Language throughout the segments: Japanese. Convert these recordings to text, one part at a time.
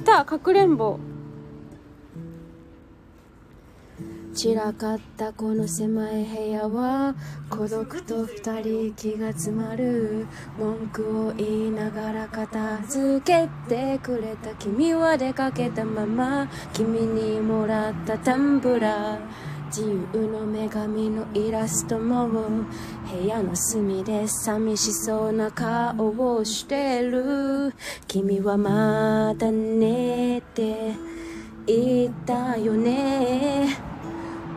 来たかくれんぼ。散らかったこの狭い部屋は孤独と二人気が詰まる文句を言いながら片付けてくれた君は出かけたまま。君にもらったタンブラー。自由の女神のイラストも部屋の隅で寂しそうな顔をしてる。君はまだ寝ていたよね。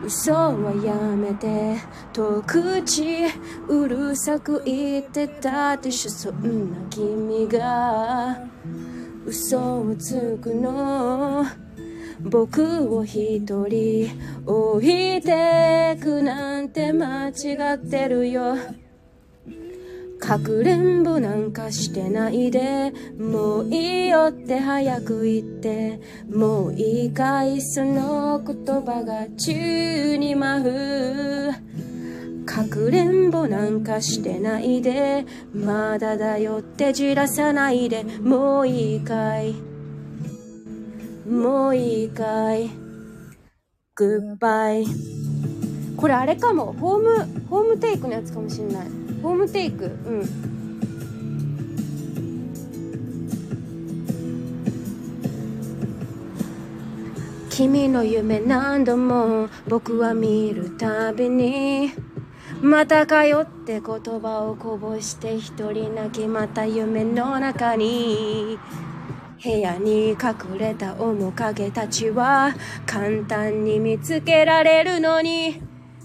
嘘はやめて。と口うるさく言ってたでしょ。そんな君が嘘をつくの。僕を一人置いてくなんて間違ってるよ。かくれんぼなんかしてないで。もういいよって早く言って。もういいかいその言葉が宙に舞う。かくれんぼなんかしてないで。まだだよってじらさないで。もういいかい。もういいかい。グッバイこれあれかも。ホームホームテイクのやつかもしんない。ホームテイク。うん。君の夢何度も僕は見るたびにまたかよって言葉をこぼして一人泣きまた夢の中に。部屋に隠れた面影たちは簡単に見つけられるのに。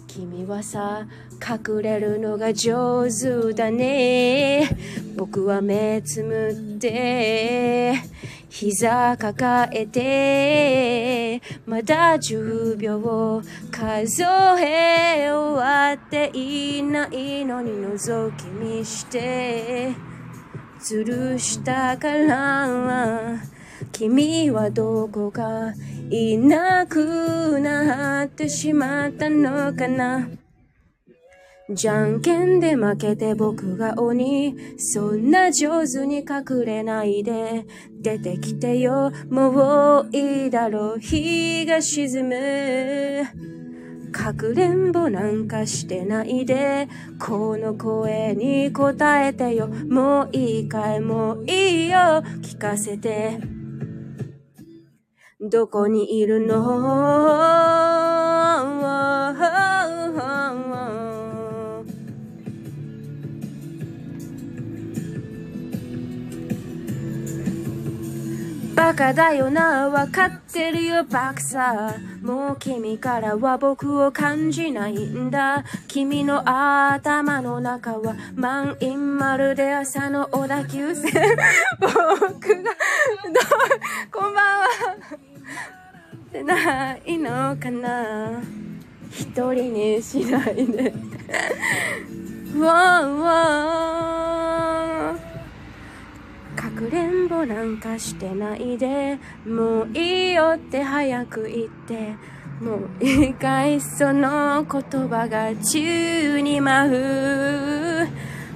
君はさ隠れるのが上手だね。僕は目つむって膝抱えてまだ10秒数え終わっていないのに覗き見して。ずるしたから君はどこかいなくなってしまったのかなじゃんけんで負けて僕が鬼。そんな上手に隠れないで。出てきてよ、もういいだろう、日が沈む。かくれんぼなんかしてないで。この声に答えてよ。もういいかい、もういいよ。聞かせて。どこにいるの？バカだよな、わかってるよ、バカさ。もう君からは僕を感じないんだ。君の頭の中は満員まるで朝の小田急線。僕がどう、こんばんは。ってないのかな一人にしないで。わーわーくれんぼなんかしてないでもういいよって早く言ってもういいかいその言葉が宙に舞う。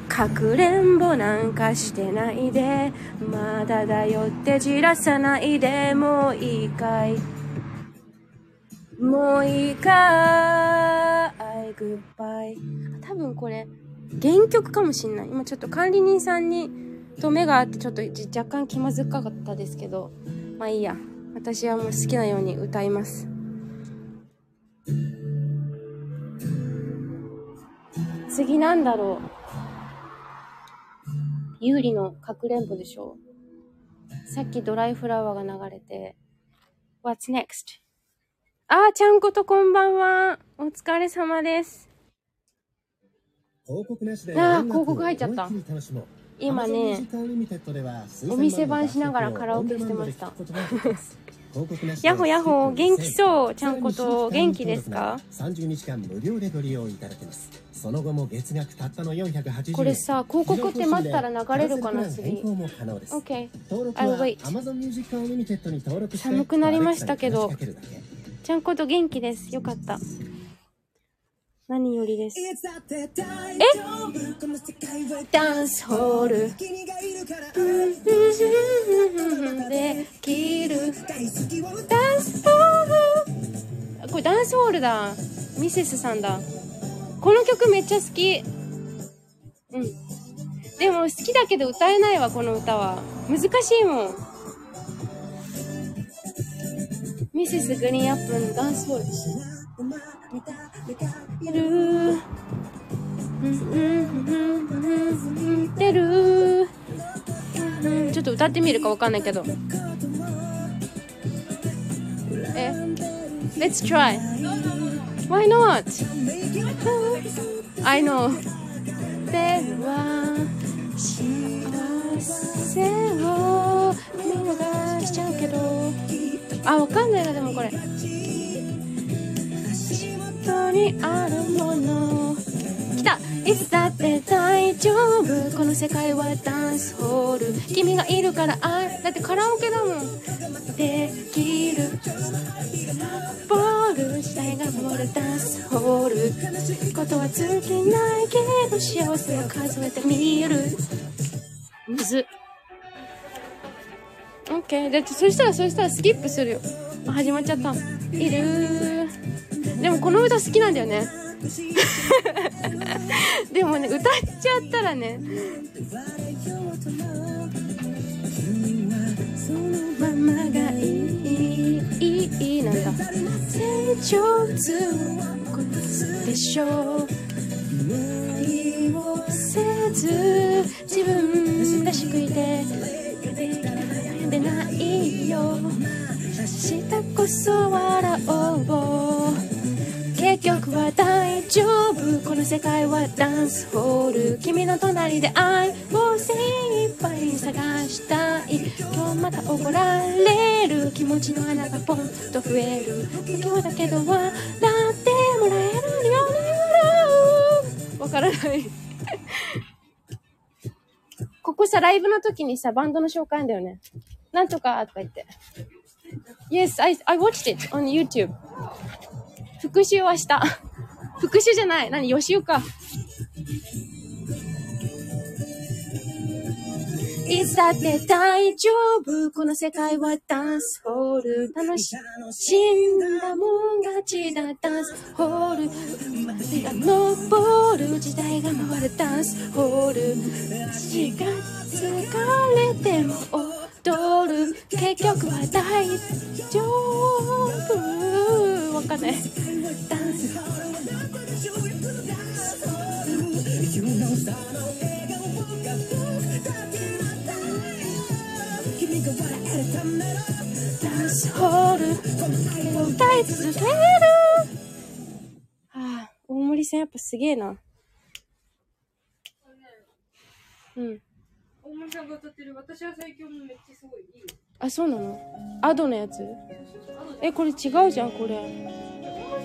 かくれんぼなんかしてないでまだだよってじらさないでもういいかいもういいかいグッバイ多分これ原曲かもしんない。今ちょっと管理人さんにと目があってちょっと若干気まずかったですけど、まあいいや。私はもう好きなように歌います。次なんだろう。有利のかくれんぼでしょさっきドライフラワーが流れて。What's next? あーちゃんことこんばんは。お疲れ様です。広告なしであー、広告入っちゃった。今ね、お店番しながらカラオケしてました。やほやほ、元気そう、ちゃんこと元気ですか ?30 日間無料でご利用いただけます。その後も月額たったの480これさ、広告って待ったら流れるかな、次。OK。I'll wait。寒くなりましたけど、ちゃんこと元気です。よかった。何よりです。え？ダンスホール。できる。ダンスホール。これダンスホールだ。ミセスさんだ。この曲めっちゃ好き。うん。でも好きだけど歌えないわこの歌は。難しいもん。ミセスグリーンアップのダンスホールでする。てる。ちょっと歌ってみるかわかんないけど。え？Let's try. Why not? I know. では幸せを見逃しちゃうけど。あわかんないなでもこれ。にあるもの。来た。いつだって大丈夫。この世界はダンスホール。君がいるからあだってカラオケだもん。できる。ボール時代が回るダンスホール。ことは尽きないけど幸せを数えてみる。むず。オッケー。でそしたらそしたらスキップするよ。あ始まっちゃった。いるでもこの歌好きなんだよね。でもね歌っちゃったらね。ママがいいいいいいなんだ。成長痛でしょう。無理をせず自分は大丈夫この世界はダンスホール君の隣で愛を精一杯探したい今日また怒られる気持ちの穴がポンと増える今日だけど笑ってもらえるようわからない ここさ、ライブの時にさ、バンドの紹介なんだよね。なんとかとか言って。Yes, I, I watched it on YouTube. 復習はした。復習じゃない。何？予習か。いつだって大丈夫。この世界はダンスホール。楽しんだもん勝ちだダンスホール。手が昇る時代が回るダンスホール。血が疲れても踊る。結局は大丈夫。わかんない。ダンス。ダンスホール歌い続けるはあ、大森さんやっぱすげえな。うん。大森さんが歌ってる私は最強もめっちゃすごいいいよ。あ、そうなの？アドのやつ？え、これ違うじゃん、これ。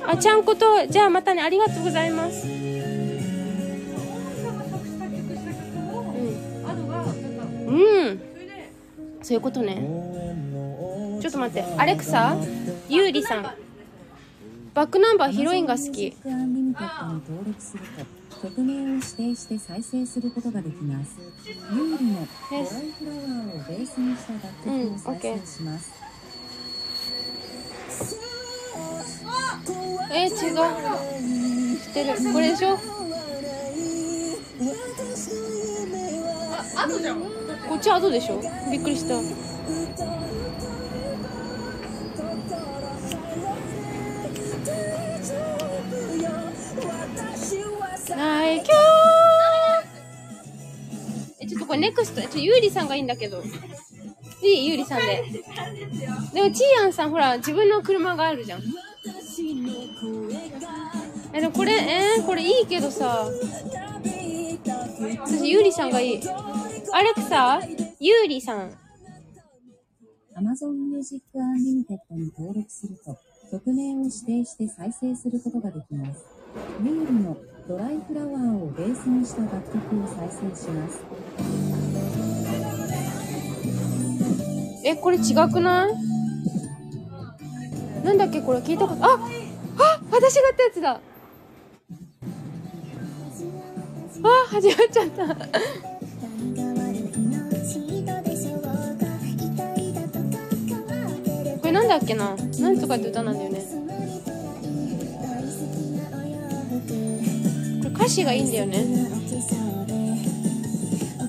あ、ちゃんこと、じゃあまたね、ありがとうございます。うん。そういうことね。ちょっと待って。 Alexa？優里さん。バックナンバーヒロインが好き。アンリミテッドに登録すると曲名を指定して再生することができます。優里のドライフラワーをベースにした楽曲を再生します。えー、違う。知ってる。これでしょ？あ、アドじゃん。こっちアドでしょ？びっくりした。これネクスト、ちょっとゆうりさんがいいんだけど。いいゆうりさんで。でも、ちーやんさん、ほら、自分の車があるじゃん。え、でもこれ、えー、これいいけどさ。私、ゆうりさんがいい。アレクサゆうりさん。Amazon Music Unlimited に登録すると曲名を指定して再生することができます。ユーリのドライフラワーをベースにした楽曲を再生します。え、これ違くない？なんだっけ？これ聞いたこと、ああ私がったやつだあ始まっちゃった。これなんだっけな？なんとかって歌なんだよね。これ歌詞がいいんだよね。ア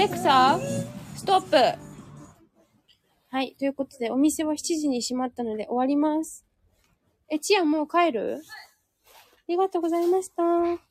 レクサ、ストップ。はい。ということで、お店は7時に閉まったので終わります。え、チアもう帰る？ありがとうございました。